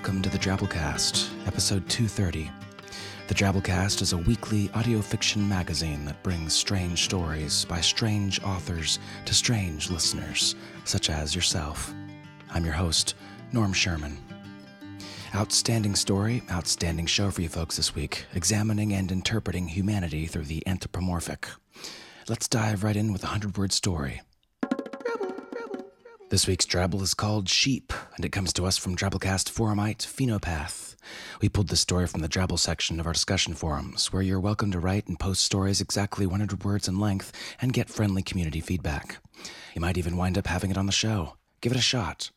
welcome to the Drabblecast, episode 230. The Drabblecast is a weekly audio fiction magazine that brings strange stories by strange authors to strange listeners, such as yourself. I'm your host, Norm Sherman. Outstanding story, outstanding show for you folks this week, examining and interpreting humanity through the anthropomorphic. Let's dive right in with a 100 word story. This week's Drabble is called Sheep, and it comes to us from Drabblecast forumite Phenopath. We pulled this story from the Drabble section of our discussion forums, where you're welcome to write and post stories exactly 100 words in length and get friendly community feedback. You might even wind up having it on the show. Give it a shot.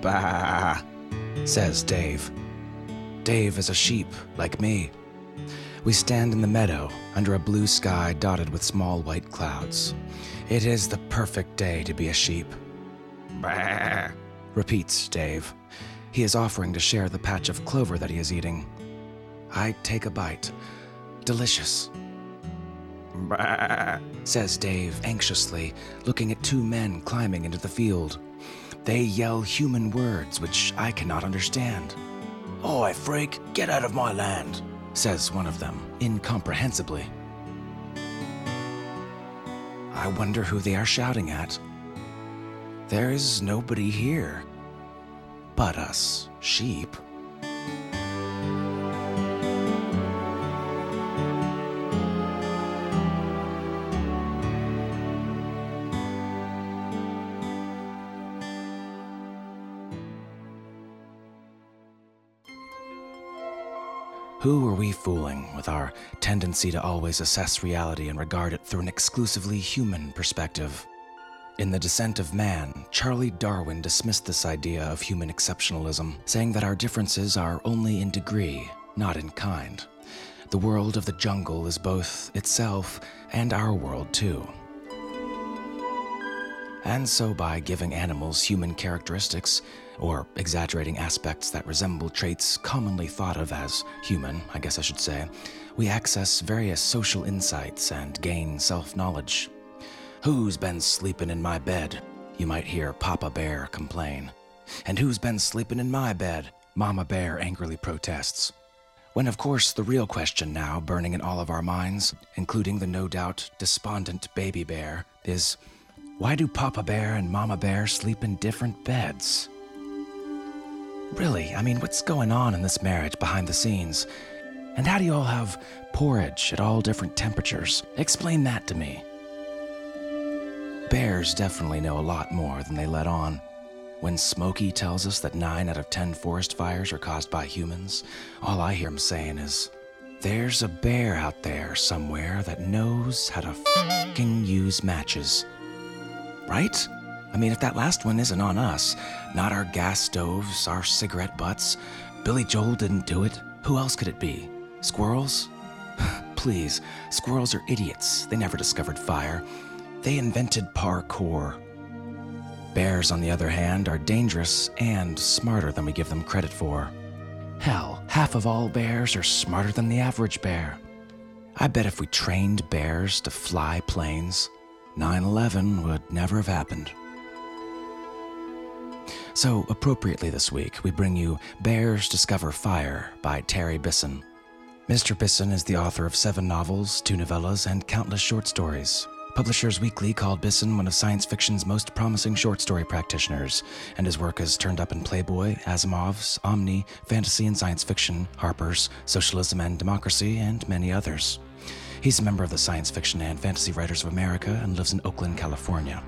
Bah, says Dave. Dave is a sheep, like me. We stand in the meadow under a blue sky dotted with small white clouds. It is the perfect day to be a sheep. Bah, repeats Dave. He is offering to share the patch of clover that he is eating. I take a bite. Delicious. Bah, says Dave anxiously, looking at two men climbing into the field. They yell human words which I cannot understand. Oi, freak, get out of my land, says one of them, incomprehensibly. I wonder who they are shouting at. There is nobody here but us sheep. Who are we fooling with our tendency to always assess reality and regard it through an exclusively human perspective? In The Descent of Man, Charlie Darwin dismissed this idea of human exceptionalism, saying that our differences are only in degree, not in kind. The world of the jungle is both itself and our world, too. And so, by giving animals human characteristics, or exaggerating aspects that resemble traits commonly thought of as human, I guess I should say, we access various social insights and gain self knowledge. Who's been sleeping in my bed? You might hear Papa Bear complain. And who's been sleeping in my bed? Mama Bear angrily protests. When, of course, the real question now burning in all of our minds, including the no doubt despondent baby bear, is why do Papa Bear and Mama Bear sleep in different beds? Really, I mean, what's going on in this marriage behind the scenes? And how do you all have porridge at all different temperatures? Explain that to me. Bears definitely know a lot more than they let on. When Smokey tells us that 9 out of 10 forest fires are caused by humans, all I hear him saying is, There's a bear out there somewhere that knows how to fucking use matches. Right? I mean, if that last one isn't on us, not our gas stoves, our cigarette butts, Billy Joel didn't do it, who else could it be? Squirrels? Please, squirrels are idiots. They never discovered fire. They invented parkour. Bears, on the other hand, are dangerous and smarter than we give them credit for. Hell, half of all bears are smarter than the average bear. I bet if we trained bears to fly planes, 9 11 would never have happened. So, appropriately this week, we bring you Bears Discover Fire by Terry Bisson. Mr. Bisson is the author of seven novels, two novellas, and countless short stories. Publishers Weekly called Bisson one of science fiction's most promising short story practitioners, and his work has turned up in Playboy, Asimov's, Omni, Fantasy and Science Fiction, Harper's, Socialism and Democracy, and many others. He's a member of the Science Fiction and Fantasy Writers of America and lives in Oakland, California.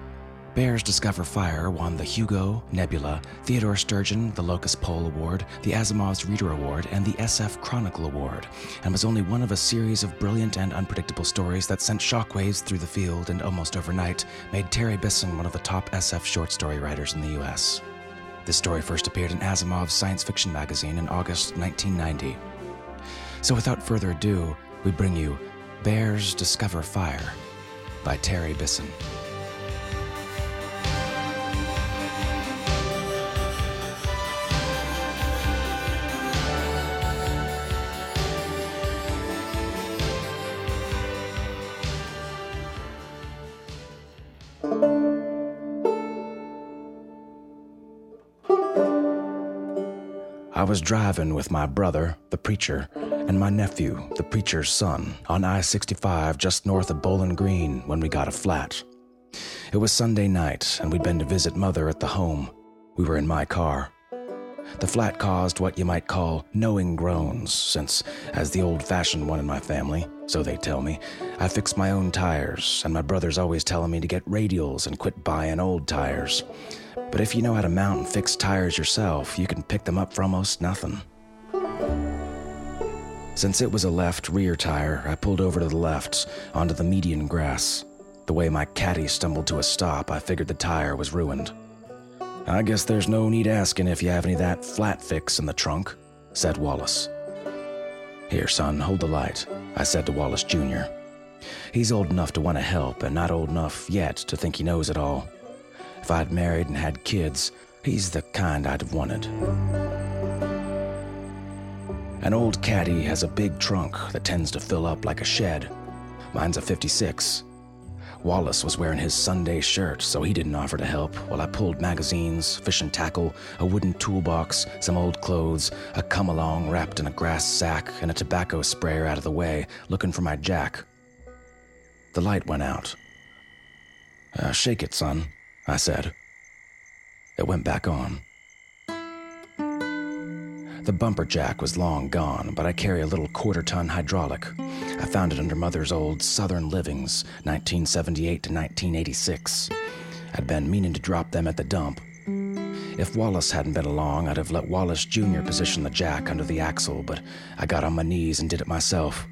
Bears Discover Fire won the Hugo, Nebula, Theodore Sturgeon, the Locus Poll Award, the Asimov's Reader Award, and the SF Chronicle Award, and was only one of a series of brilliant and unpredictable stories that sent shockwaves through the field and almost overnight made Terry Bisson one of the top SF short story writers in the US. This story first appeared in Asimov's science fiction magazine in August 1990. So without further ado, we bring you Bears Discover Fire by Terry Bisson. Was driving with my brother, the preacher, and my nephew, the preacher's son, on I 65 just north of Bowling Green when we got a flat. It was Sunday night, and we'd been to visit Mother at the home. We were in my car. The flat caused what you might call knowing groans, since, as the old fashioned one in my family, so they tell me, I fix my own tires, and my brother's always telling me to get radials and quit buying old tires. But if you know how to mount and fix tires yourself, you can pick them up for almost nothing. Since it was a left rear tire, I pulled over to the left, onto the median grass. The way my caddy stumbled to a stop, I figured the tire was ruined. I guess there's no need asking if you have any of that flat fix in the trunk, said Wallace. Here, son, hold the light, I said to Wallace Jr. He's old enough to want to help and not old enough yet to think he knows it all. If I'd married and had kids, he's the kind I'd have wanted. An old caddy has a big trunk that tends to fill up like a shed. Mine's a 56. Wallace was wearing his Sunday shirt, so he didn't offer to help, while I pulled magazines, fishing tackle, a wooden toolbox, some old clothes, a come along wrapped in a grass sack, and a tobacco sprayer out of the way, looking for my jack. The light went out. Uh, shake it, son, I said. It went back on. The bumper jack was long gone, but I carry a little quarter ton hydraulic. I found it under Mother's old Southern Livings, 1978 to 1986. I'd been meaning to drop them at the dump. If Wallace hadn't been along, I'd have let Wallace Jr. position the jack under the axle, but I got on my knees and did it myself.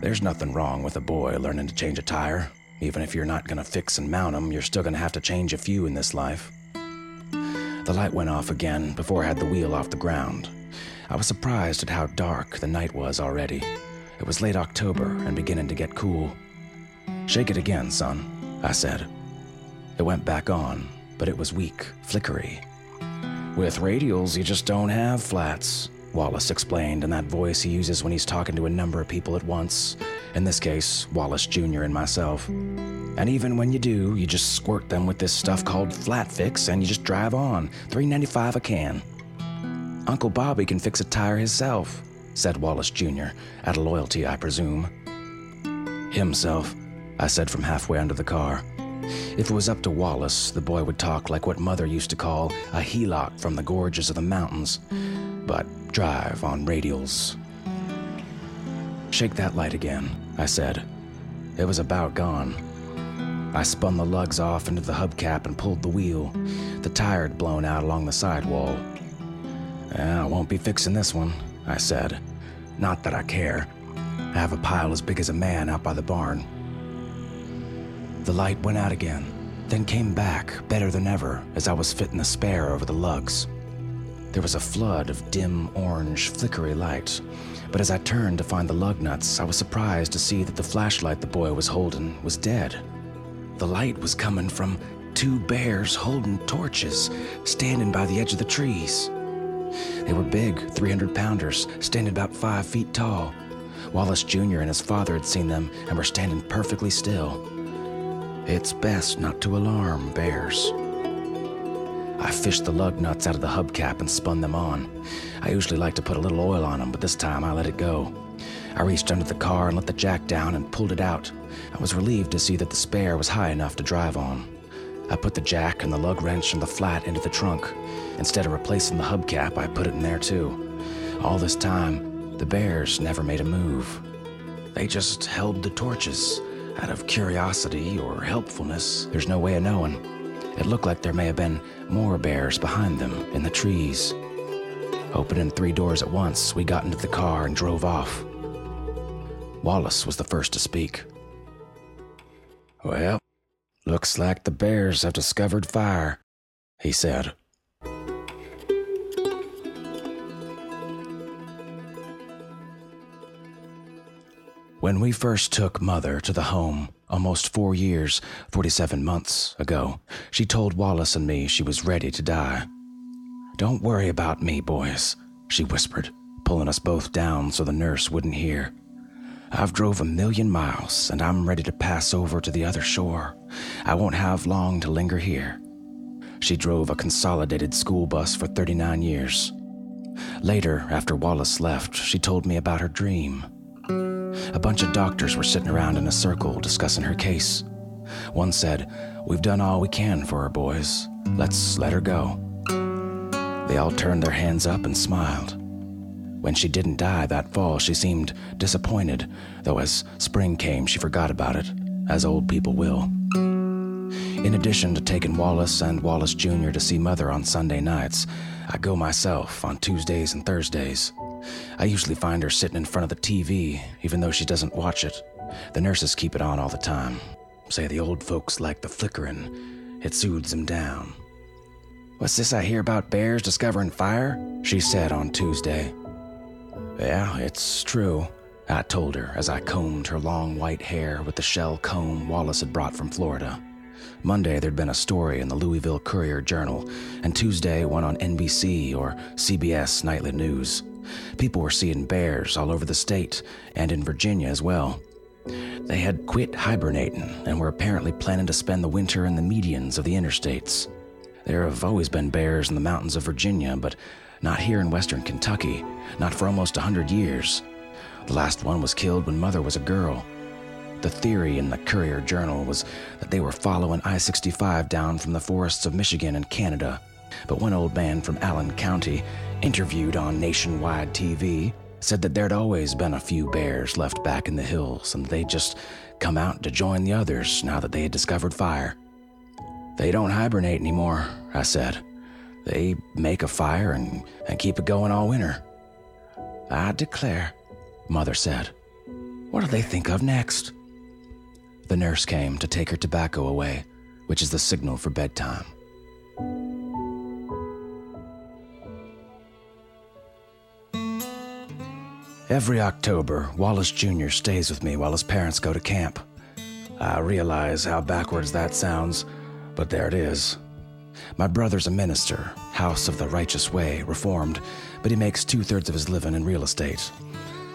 There's nothing wrong with a boy learning to change a tire. Even if you're not going to fix and mount them, you're still going to have to change a few in this life. The light went off again before I had the wheel off the ground. I was surprised at how dark the night was already. It was late October and beginning to get cool. Shake it again, son, I said. It went back on, but it was weak, flickery. With radials, you just don't have flats, Wallace explained in that voice he uses when he's talking to a number of people at once. In this case, Wallace Jr. and myself. And even when you do, you just squirt them with this stuff called Flat Fix and you just drive on. $3.95 a can. Uncle Bobby can fix a tire himself, said Wallace Jr., out of loyalty, I presume. Himself, I said from halfway under the car. If it was up to Wallace, the boy would talk like what Mother used to call a helot from the gorges of the mountains, but drive on radials. Shake that light again, I said. It was about gone. I spun the lugs off into the hubcap and pulled the wheel. The tire had blown out along the sidewall. Eh, I won't be fixing this one, I said. Not that I care. I have a pile as big as a man out by the barn. The light went out again, then came back, better than ever, as I was fitting the spare over the lugs. There was a flood of dim orange, flickery light, but as I turned to find the lug nuts, I was surprised to see that the flashlight the boy was holding was dead. The light was coming from two bears holding torches, standing by the edge of the trees. They were big, 300 pounders, standing about five feet tall. Wallace Jr. and his father had seen them and were standing perfectly still. It's best not to alarm bears. I fished the lug nuts out of the hubcap and spun them on. I usually like to put a little oil on them, but this time I let it go. I reached under the car and let the jack down and pulled it out. I was relieved to see that the spare was high enough to drive on. I put the jack and the lug wrench and the flat into the trunk. Instead of replacing the hubcap, I put it in there too. All this time, the bears never made a move. They just held the torches out of curiosity or helpfulness. There's no way of knowing. It looked like there may have been more bears behind them in the trees. Opening three doors at once, we got into the car and drove off. Wallace was the first to speak. Well, looks like the bears have discovered fire, he said. When we first took Mother to the home, almost four years, 47 months ago, she told Wallace and me she was ready to die. Don't worry about me, boys, she whispered, pulling us both down so the nurse wouldn't hear. I've drove a million miles and I'm ready to pass over to the other shore. I won't have long to linger here. She drove a consolidated school bus for 39 years. Later, after Wallace left, she told me about her dream. A bunch of doctors were sitting around in a circle discussing her case. One said, We've done all we can for her, boys. Let's let her go. They all turned their hands up and smiled. When she didn't die that fall, she seemed disappointed, though as spring came, she forgot about it, as old people will. In addition to taking Wallace and Wallace Jr. to see Mother on Sunday nights, I go myself on Tuesdays and Thursdays. I usually find her sitting in front of the TV, even though she doesn't watch it. The nurses keep it on all the time. Say the old folks like the flickering, it soothes them down. What's this I hear about bears discovering fire? She said on Tuesday. Yeah, it's true, I told her as I combed her long white hair with the shell comb Wallace had brought from Florida. Monday, there'd been a story in the Louisville Courier Journal, and Tuesday, one on NBC or CBS Nightly News. People were seeing bears all over the state and in Virginia as well. They had quit hibernating and were apparently planning to spend the winter in the medians of the interstates. There have always been bears in the mountains of Virginia, but not here in western Kentucky, not for almost a hundred years. The last one was killed when Mother was a girl. The theory in the Courier Journal was that they were following I 65 down from the forests of Michigan and Canada. But one old man from Allen County, interviewed on nationwide TV, said that there'd always been a few bears left back in the hills and they'd just come out to join the others now that they had discovered fire. They don't hibernate anymore, I said. They make a fire and, and keep it going all winter. I declare, Mother said. What do they think of next? The nurse came to take her tobacco away, which is the signal for bedtime. Every October, Wallace Jr. stays with me while his parents go to camp. I realize how backwards that sounds, but there it is. My brother's a minister, House of the Righteous Way, Reformed, but he makes two thirds of his living in real estate.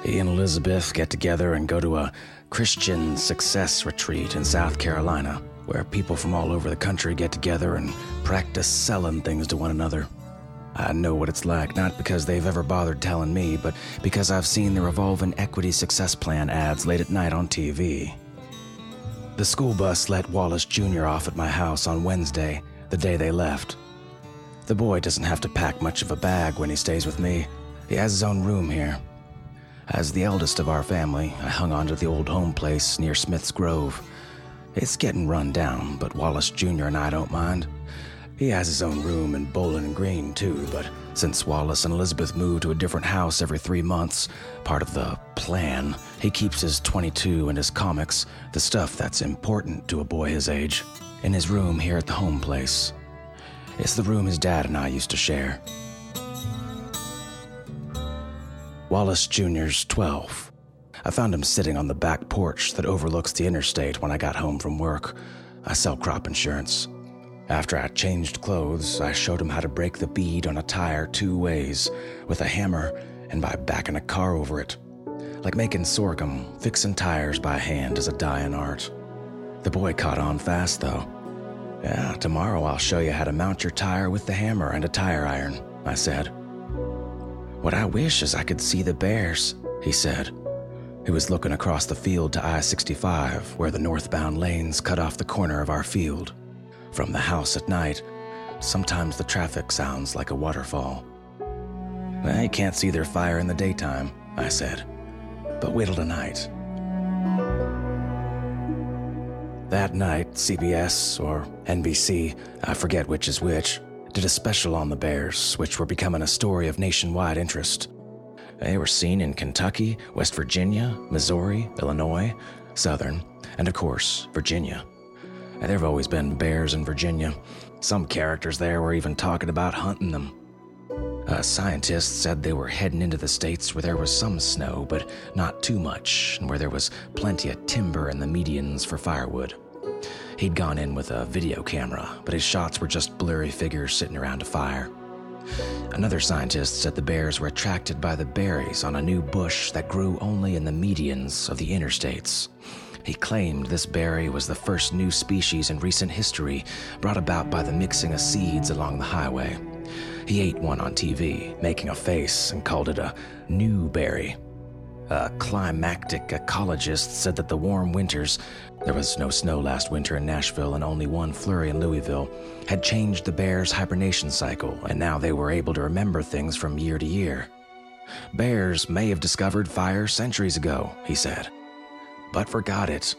He and Elizabeth get together and go to a Christian success retreat in South Carolina, where people from all over the country get together and practice selling things to one another. I know what it's like, not because they've ever bothered telling me, but because I've seen the revolving equity success plan ads late at night on TV. The school bus let Wallace Jr. off at my house on Wednesday, the day they left. The boy doesn't have to pack much of a bag when he stays with me. He has his own room here. As the eldest of our family, I hung on to the old home place near Smith's Grove. It's getting run down, but Wallace Jr. and I don't mind. He has his own room in Bowling Green, too, but since Wallace and Elizabeth move to a different house every three months, part of the plan, he keeps his 22 and his comics, the stuff that's important to a boy his age, in his room here at the home place. It's the room his dad and I used to share. Wallace Jr.'s 12. I found him sitting on the back porch that overlooks the interstate when I got home from work. I sell crop insurance. After I changed clothes, I showed him how to break the bead on a tire two ways with a hammer and by backing a car over it. Like making sorghum, fixing tires by hand is a dying art. The boy caught on fast, though. Yeah, tomorrow I'll show you how to mount your tire with the hammer and a tire iron, I said. What I wish is I could see the bears, he said. He was looking across the field to I 65, where the northbound lanes cut off the corner of our field. From the house at night, sometimes the traffic sounds like a waterfall. I can't see their fire in the daytime, I said, but wait till tonight. That night, CBS or NBC, I forget which is which, did a special on the Bears, which were becoming a story of nationwide interest. They were seen in Kentucky, West Virginia, Missouri, Illinois, Southern, and of course, Virginia. There have always been bears in Virginia. Some characters there were even talking about hunting them. Uh, a scientist said they were heading into the states where there was some snow, but not too much, and where there was plenty of timber in the medians for firewood. He'd gone in with a video camera, but his shots were just blurry figures sitting around a fire. Another scientist said the bears were attracted by the berries on a new bush that grew only in the medians of the interstates. He claimed this berry was the first new species in recent history brought about by the mixing of seeds along the highway. He ate one on TV, making a face, and called it a new berry. A climactic ecologist said that the warm winters, there was no snow last winter in Nashville and only one flurry in Louisville, had changed the bears' hibernation cycle, and now they were able to remember things from year to year. Bears may have discovered fire centuries ago, he said, but forgot it.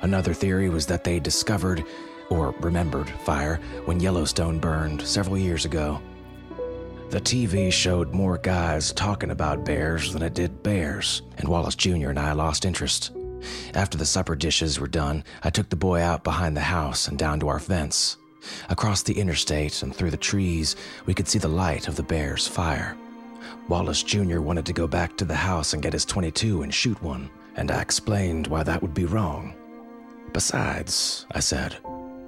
Another theory was that they discovered or remembered fire when Yellowstone burned several years ago. The TV showed more guys talking about bears than it did bears, and Wallace Jr. and I lost interest. After the supper dishes were done, I took the boy out behind the house and down to our fence. Across the interstate and through the trees, we could see the light of the bear's fire. Wallace Jr. wanted to go back to the house and get his 22 and shoot one, and I explained why that would be wrong. Besides, I said,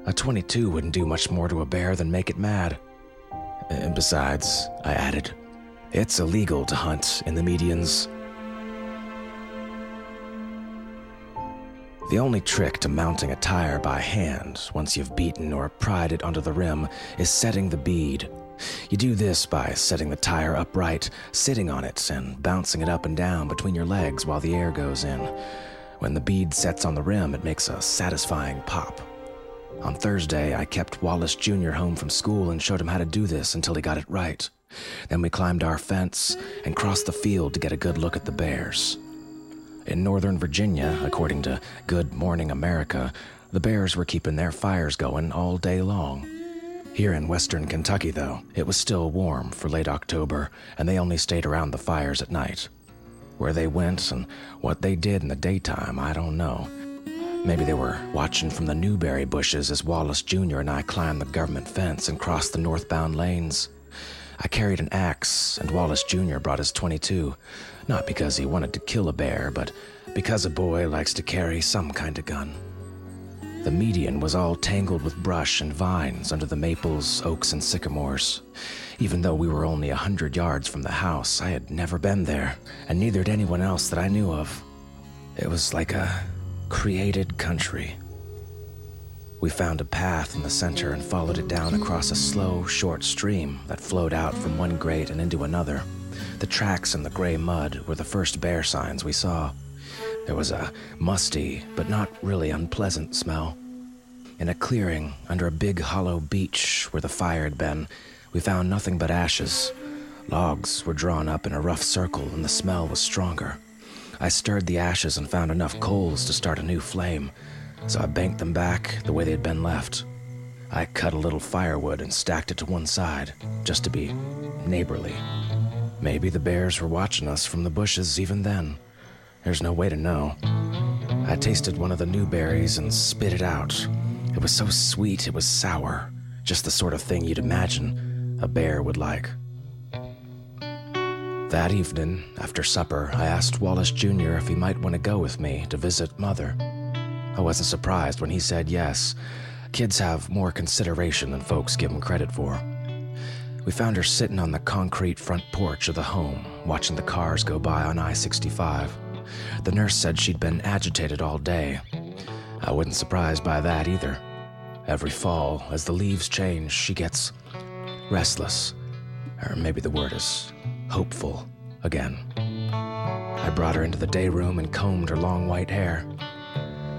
a 22 wouldn't do much more to a bear than make it mad. And besides, I added, it's illegal to hunt in the medians. The only trick to mounting a tire by hand, once you've beaten or pried it onto the rim, is setting the bead. You do this by setting the tire upright, sitting on it, and bouncing it up and down between your legs while the air goes in. When the bead sets on the rim, it makes a satisfying pop. On Thursday, I kept Wallace Jr. home from school and showed him how to do this until he got it right. Then we climbed our fence and crossed the field to get a good look at the bears. In Northern Virginia, according to Good Morning America, the bears were keeping their fires going all day long. Here in western Kentucky, though, it was still warm for late October, and they only stayed around the fires at night. Where they went and what they did in the daytime, I don't know. Maybe they were watching from the newberry bushes as Wallace Jr. and I climbed the government fence and crossed the northbound lanes. I carried an axe, and Wallace Jr. brought his 22, not because he wanted to kill a bear, but because a boy likes to carry some kind of gun. The median was all tangled with brush and vines under the maples, oaks, and sycamores. Even though we were only a hundred yards from the house, I had never been there, and neither had anyone else that I knew of. It was like a created country. We found a path in the center and followed it down across a slow, short stream that flowed out from one grate and into another. The tracks in the gray mud were the first bear signs we saw. There was a musty, but not really unpleasant smell. In a clearing under a big hollow beech where the fire had been, we found nothing but ashes. Logs were drawn up in a rough circle and the smell was stronger. I stirred the ashes and found enough coals to start a new flame, so I banked them back the way they'd been left. I cut a little firewood and stacked it to one side, just to be neighborly. Maybe the bears were watching us from the bushes even then. There's no way to know. I tasted one of the new berries and spit it out. It was so sweet it was sour, just the sort of thing you'd imagine a bear would like. That evening, after supper, I asked Wallace Jr. if he might want to go with me to visit Mother. I wasn't surprised when he said yes. Kids have more consideration than folks give them credit for. We found her sitting on the concrete front porch of the home, watching the cars go by on I 65. The nurse said she'd been agitated all day. I wasn't surprised by that either. Every fall, as the leaves change, she gets restless. Or maybe the word is hopeful again. I brought her into the day room and combed her long white hair.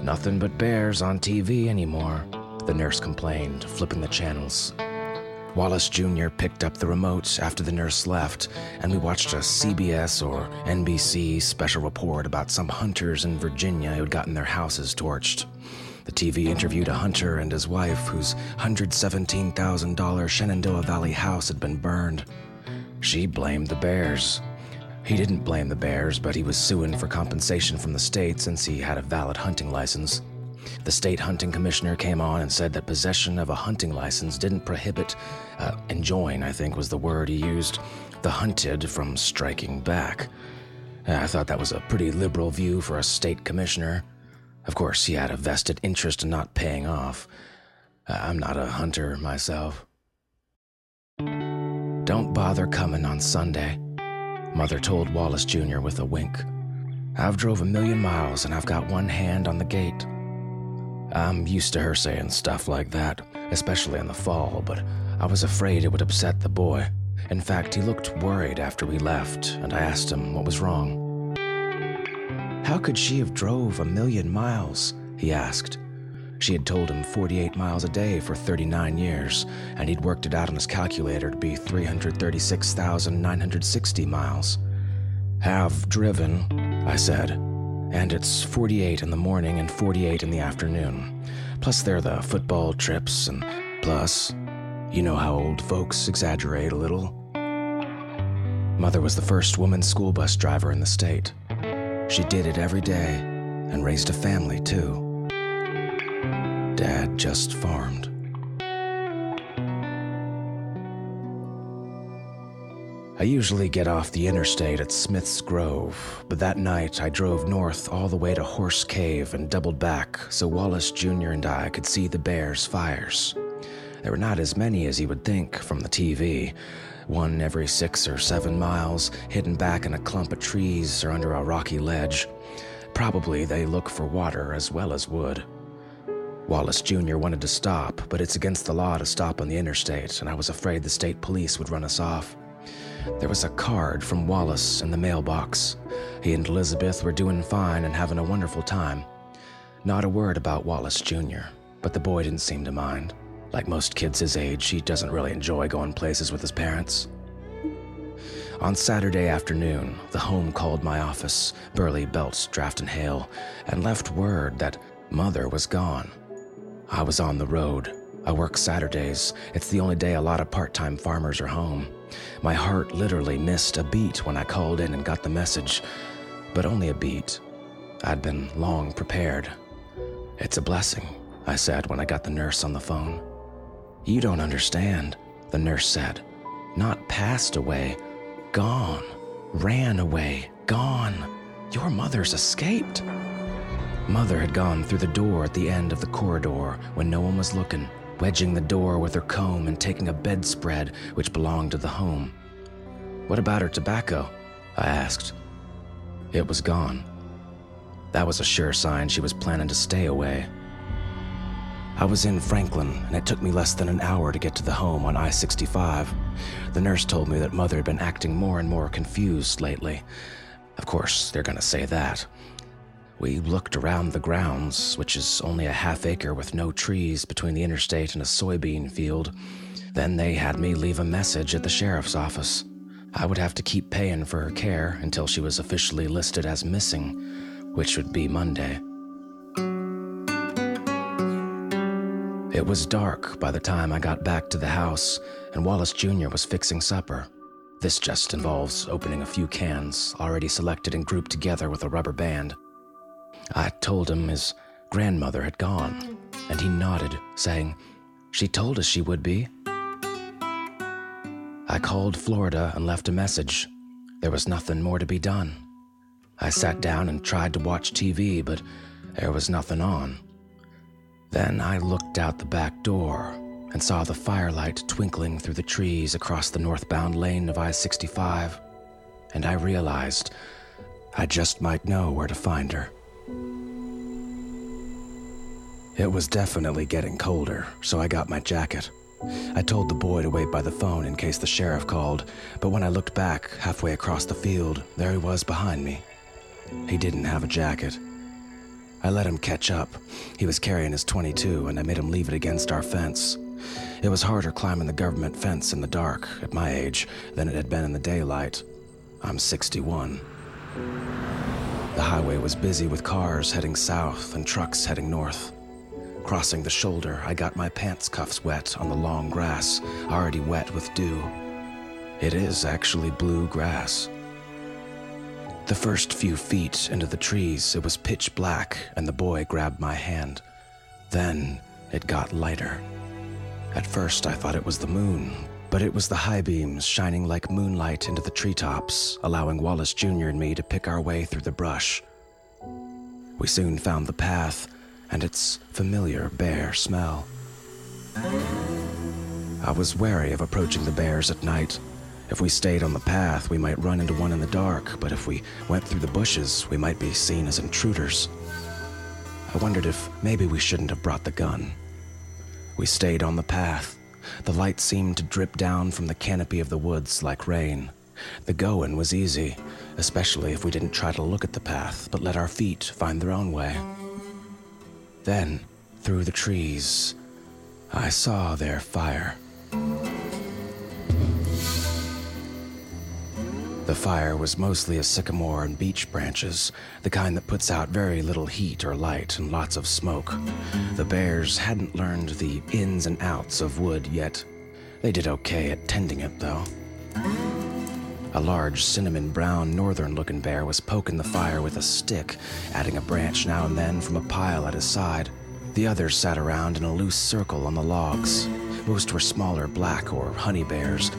Nothing but bears on TV anymore, the nurse complained, flipping the channels. Wallace Jr. picked up the remote after the nurse left, and we watched a CBS or NBC special report about some hunters in Virginia who'd gotten their houses torched. The TV interviewed a hunter and his wife whose $117,000 Shenandoah Valley house had been burned. She blamed the bears. He didn't blame the bears, but he was suing for compensation from the state since he had a valid hunting license. The state hunting commissioner came on and said that possession of a hunting license didn't prohibit, uh, enjoin, I think was the word he used, the hunted from striking back. I thought that was a pretty liberal view for a state commissioner. Of course, he had a vested interest in not paying off. I'm not a hunter myself. Don't bother coming on Sunday, Mother told Wallace Jr. with a wink. I've drove a million miles and I've got one hand on the gate. I'm used to her saying stuff like that, especially in the fall, but I was afraid it would upset the boy. In fact, he looked worried after we left, and I asked him what was wrong. How could she have drove a million miles? he asked. She had told him 48 miles a day for 39 years, and he'd worked it out on his calculator to be 336,960 miles. Have driven, I said, and it's 48 in the morning and 48 in the afternoon. Plus, there are the football trips, and plus, you know how old folks exaggerate a little. Mother was the first woman school bus driver in the state. She did it every day and raised a family, too. Dad just farmed. I usually get off the interstate at Smith's Grove, but that night I drove north all the way to Horse Cave and doubled back so Wallace Jr. and I could see the bear's fires. There were not as many as you would think from the TV. One every six or seven miles, hidden back in a clump of trees or under a rocky ledge. Probably they look for water as well as wood. Wallace Jr. wanted to stop, but it's against the law to stop on the interstate, and I was afraid the state police would run us off. There was a card from Wallace in the mailbox. He and Elizabeth were doing fine and having a wonderful time. Not a word about Wallace Jr., but the boy didn't seem to mind. Like most kids his age, he doesn't really enjoy going places with his parents. On Saturday afternoon, the home called my office, Burley Belts, Draft and Hale, and left word that Mother was gone. I was on the road. I work Saturdays. It's the only day a lot of part time farmers are home. My heart literally missed a beat when I called in and got the message, but only a beat. I'd been long prepared. It's a blessing, I said when I got the nurse on the phone. You don't understand, the nurse said. Not passed away, gone, ran away, gone. Your mother's escaped. Mother had gone through the door at the end of the corridor when no one was looking, wedging the door with her comb and taking a bedspread which belonged to the home. What about her tobacco? I asked. It was gone. That was a sure sign she was planning to stay away. I was in Franklin, and it took me less than an hour to get to the home on I 65. The nurse told me that Mother had been acting more and more confused lately. Of course, they're gonna say that. We looked around the grounds, which is only a half acre with no trees between the interstate and a soybean field. Then they had me leave a message at the sheriff's office. I would have to keep paying for her care until she was officially listed as missing, which would be Monday. It was dark by the time I got back to the house, and Wallace Jr. was fixing supper. This just involves opening a few cans, already selected and grouped together with a rubber band. I told him his grandmother had gone, and he nodded, saying, She told us she would be. I called Florida and left a message. There was nothing more to be done. I sat down and tried to watch TV, but there was nothing on. Then I looked out the back door and saw the firelight twinkling through the trees across the northbound lane of I 65, and I realized I just might know where to find her. It was definitely getting colder, so I got my jacket. I told the boy to wait by the phone in case the sheriff called, but when I looked back halfway across the field, there he was behind me. He didn't have a jacket. I let him catch up. He was carrying his 22, and I made him leave it against our fence. It was harder climbing the government fence in the dark, at my age, than it had been in the daylight. I'm 61. The highway was busy with cars heading south and trucks heading north. Crossing the shoulder, I got my pants cuffs wet on the long grass, already wet with dew. It is actually blue grass. The first few feet into the trees, it was pitch black, and the boy grabbed my hand. Then it got lighter. At first, I thought it was the moon, but it was the high beams shining like moonlight into the treetops, allowing Wallace Jr. and me to pick our way through the brush. We soon found the path and its familiar bear smell. I was wary of approaching the bears at night. If we stayed on the path, we might run into one in the dark, but if we went through the bushes, we might be seen as intruders. I wondered if maybe we shouldn't have brought the gun. We stayed on the path, The light seemed to drip down from the canopy of the woods like rain. The going was easy, especially if we didn't try to look at the path, but let our feet find their own way. Then, through the trees, I saw their fire. The fire was mostly of sycamore and beech branches, the kind that puts out very little heat or light and lots of smoke. The bears hadn't learned the ins and outs of wood yet. They did okay at tending it, though. A large cinnamon brown northern looking bear was poking the fire with a stick, adding a branch now and then from a pile at his side. The others sat around in a loose circle on the logs. Most were smaller black or honey bears.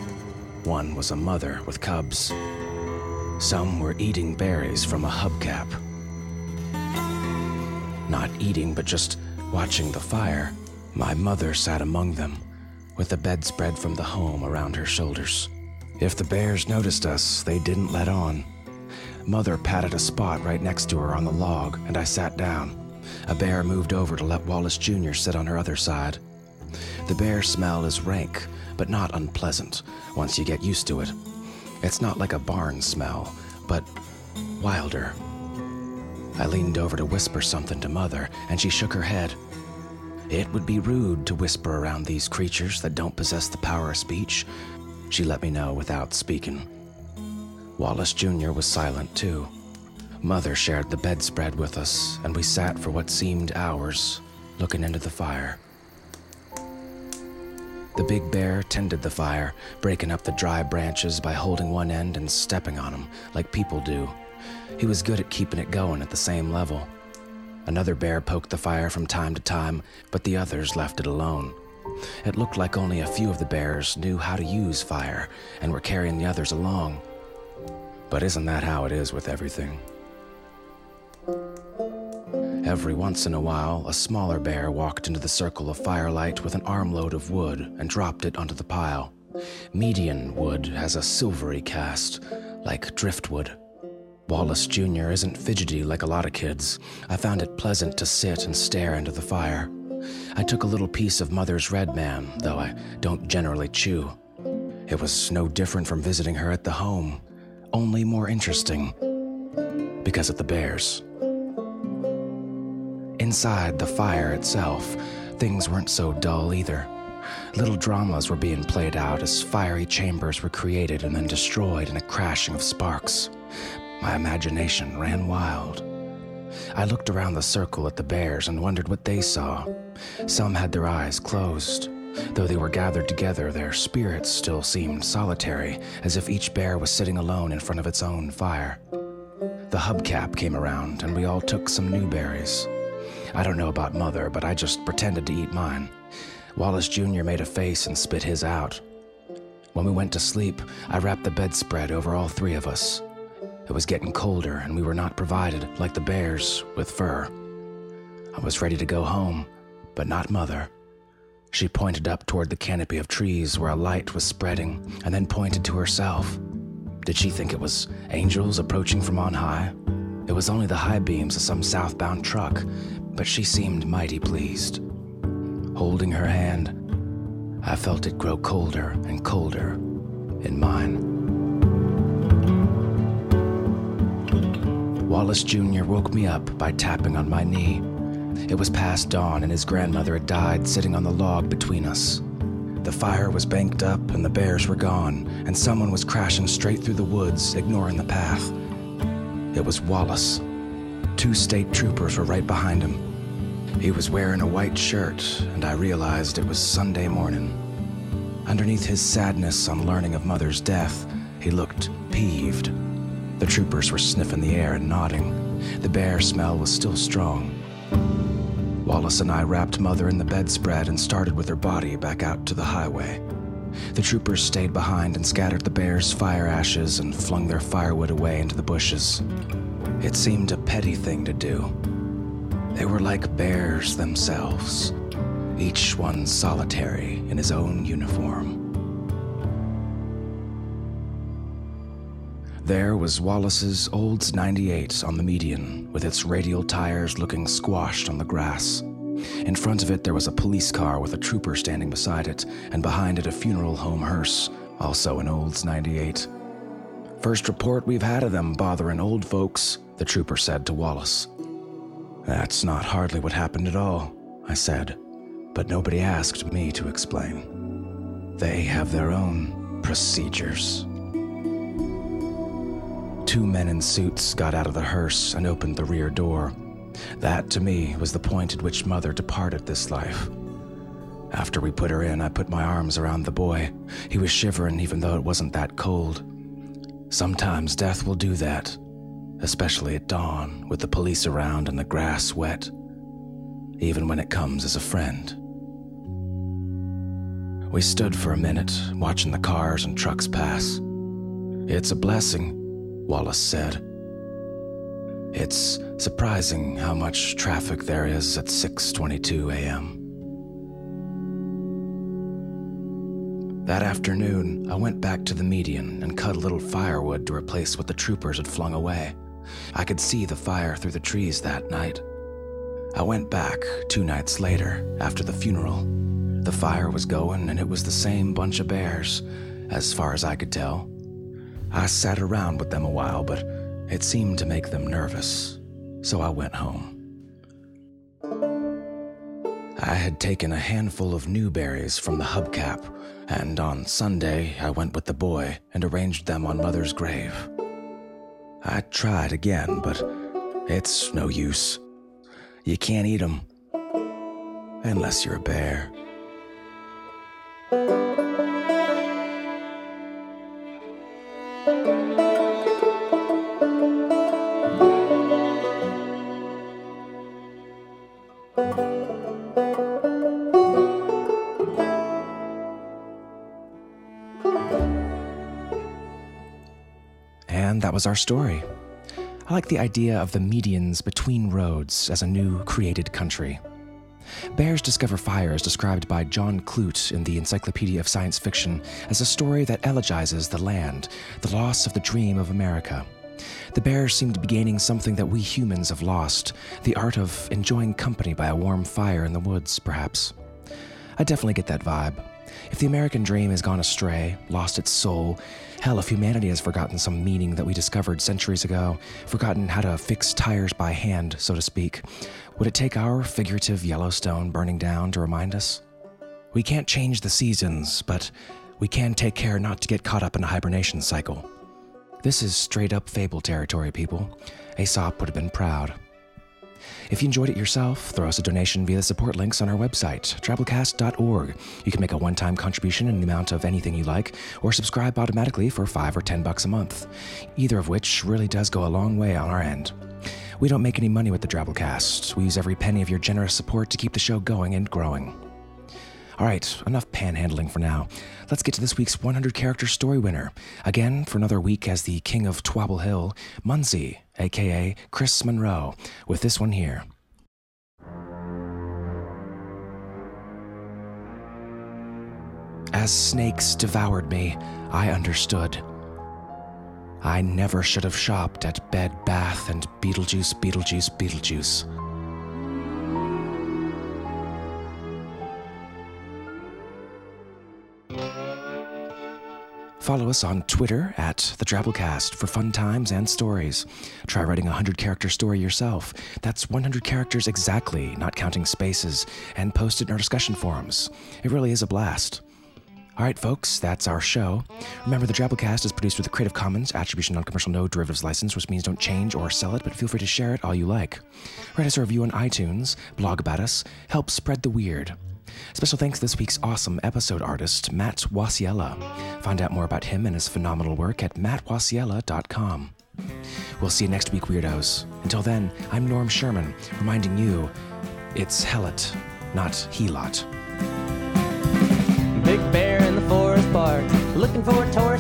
One was a mother with cubs. Some were eating berries from a hubcap. Not eating, but just watching the fire. My mother sat among them, with the bedspread from the home around her shoulders. If the bears noticed us, they didn't let on. Mother patted a spot right next to her on the log, and I sat down. A bear moved over to let Wallace Jr. sit on her other side. The bear smell is rank, but not unpleasant once you get used to it. It's not like a barn smell, but wilder. I leaned over to whisper something to Mother, and she shook her head. It would be rude to whisper around these creatures that don't possess the power of speech, she let me know without speaking. Wallace Jr. was silent too. Mother shared the bedspread with us, and we sat for what seemed hours, looking into the fire. The big bear tended the fire, breaking up the dry branches by holding one end and stepping on them, like people do. He was good at keeping it going at the same level. Another bear poked the fire from time to time, but the others left it alone. It looked like only a few of the bears knew how to use fire and were carrying the others along. But isn't that how it is with everything? Every once in a while, a smaller bear walked into the circle of firelight with an armload of wood and dropped it onto the pile. Median wood has a silvery cast, like driftwood. Wallace Jr. isn't fidgety like a lot of kids. I found it pleasant to sit and stare into the fire. I took a little piece of Mother's Red Man, though I don't generally chew. It was no different from visiting her at the home, only more interesting because of the bears. Inside the fire itself, things weren't so dull either. Little dramas were being played out as fiery chambers were created and then destroyed in a crashing of sparks. My imagination ran wild. I looked around the circle at the bears and wondered what they saw. Some had their eyes closed. Though they were gathered together, their spirits still seemed solitary, as if each bear was sitting alone in front of its own fire. The hubcap came around, and we all took some new berries. I don't know about Mother, but I just pretended to eat mine. Wallace Jr. made a face and spit his out. When we went to sleep, I wrapped the bedspread over all three of us. It was getting colder, and we were not provided, like the bears, with fur. I was ready to go home, but not Mother. She pointed up toward the canopy of trees where a light was spreading, and then pointed to herself. Did she think it was angels approaching from on high? It was only the high beams of some southbound truck, but she seemed mighty pleased. Holding her hand, I felt it grow colder and colder in mine. Wallace Jr. woke me up by tapping on my knee. It was past dawn, and his grandmother had died sitting on the log between us. The fire was banked up, and the bears were gone, and someone was crashing straight through the woods, ignoring the path. It was Wallace. Two state troopers were right behind him. He was wearing a white shirt, and I realized it was Sunday morning. Underneath his sadness on learning of Mother's death, he looked peeved. The troopers were sniffing the air and nodding. The bear smell was still strong. Wallace and I wrapped Mother in the bedspread and started with her body back out to the highway. The troopers stayed behind and scattered the bear's fire ashes and flung their firewood away into the bushes. It seemed a petty thing to do. They were like bears themselves, each one solitary in his own uniform. There was Wallace's Olds 98 on the median, with its radial tires looking squashed on the grass. In front of it, there was a police car with a trooper standing beside it, and behind it, a funeral home hearse, also an Olds 98. First report we've had of them bothering old folks, the trooper said to Wallace. That's not hardly what happened at all, I said, but nobody asked me to explain. They have their own procedures. Two men in suits got out of the hearse and opened the rear door. That, to me, was the point at which Mother departed this life. After we put her in, I put my arms around the boy. He was shivering even though it wasn't that cold. Sometimes death will do that, especially at dawn with the police around and the grass wet, even when it comes as a friend. We stood for a minute, watching the cars and trucks pass. It's a blessing, Wallace said. It's surprising how much traffic there is at 6:22 a.m. That afternoon, I went back to the median and cut a little firewood to replace what the troopers had flung away. I could see the fire through the trees that night. I went back two nights later, after the funeral. The fire was going, and it was the same bunch of bears, as far as I could tell. I sat around with them a while, but it seemed to make them nervous, so I went home. I had taken a handful of new berries from the hubcap, and on Sunday I went with the boy and arranged them on Mother's grave. I tried again, but it's no use. You can't eat them unless you're a bear. Was our story. I like the idea of the medians between roads as a new created country. Bears Discover Fire is described by John Clute in the Encyclopedia of Science Fiction as a story that elegizes the land, the loss of the dream of America. The bears seem to be gaining something that we humans have lost the art of enjoying company by a warm fire in the woods, perhaps. I definitely get that vibe. If the American dream has gone astray, lost its soul, hell, if humanity has forgotten some meaning that we discovered centuries ago, forgotten how to fix tires by hand, so to speak, would it take our figurative Yellowstone burning down to remind us? We can't change the seasons, but we can take care not to get caught up in a hibernation cycle. This is straight up fable territory, people. Aesop would have been proud. If you enjoyed it yourself, throw us a donation via the support links on our website, drabblecast.org. You can make a one-time contribution in the amount of anything you like, or subscribe automatically for 5 or 10 bucks a month. Either of which really does go a long way on our end. We don't make any money with the Drabblecast. We use every penny of your generous support to keep the show going and growing. All right, enough panhandling for now. Let's get to this week's 100 character story winner. Again, for another week as the king of Twabble Hill, Munsey, aka Chris Monroe, with this one here. As snakes devoured me, I understood. I never should have shopped at Bed Bath and Beetlejuice, Beetlejuice, Beetlejuice. Follow us on Twitter at the Drabblecast for fun times and stories. Try writing a 100 character story yourself. That's 100 characters exactly, not counting spaces, and post it in our discussion forums. It really is a blast. All right, folks, that's our show. Remember, the Drabblecast is produced with a Creative Commons Attribution Non-Commercial No Derivatives license, which means don't change or sell it, but feel free to share it all you like. Write us a review on iTunes, blog about us, help spread the weird. Special thanks to this week's awesome episode artist, Matt Wasiela. Find out more about him and his phenomenal work at mattwasiela.com. We'll see you next week, weirdos. Until then, I'm Norm Sherman, reminding you it's Helot, not Helot. Big bear in the forest park, looking for a tourist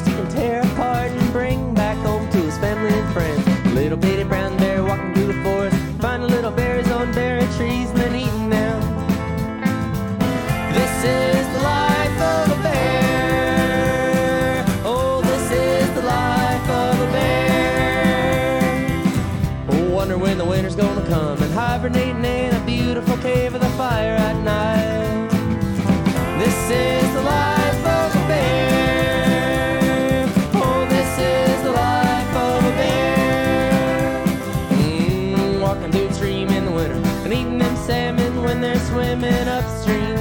walk a dream in the winter and eating them salmon when they're swimming upstream.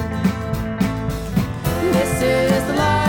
This is the life.